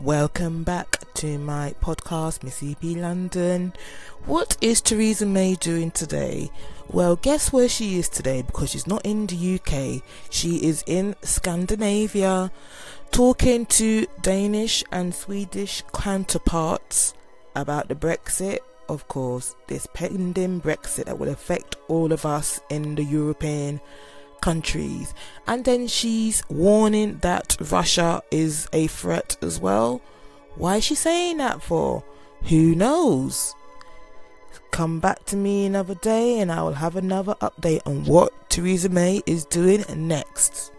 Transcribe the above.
Welcome back to my podcast, Miss EP London. What is Theresa May doing today? Well, guess where she is today because she's not in the UK. She is in Scandinavia talking to Danish and Swedish counterparts about the Brexit. Of course, this pending Brexit that will affect all of us in the European countries. And then she's warning that Russia is a threat as well. Why is she saying that for? Who knows? Come back to me another day and I will have another update on what Theresa May is doing next.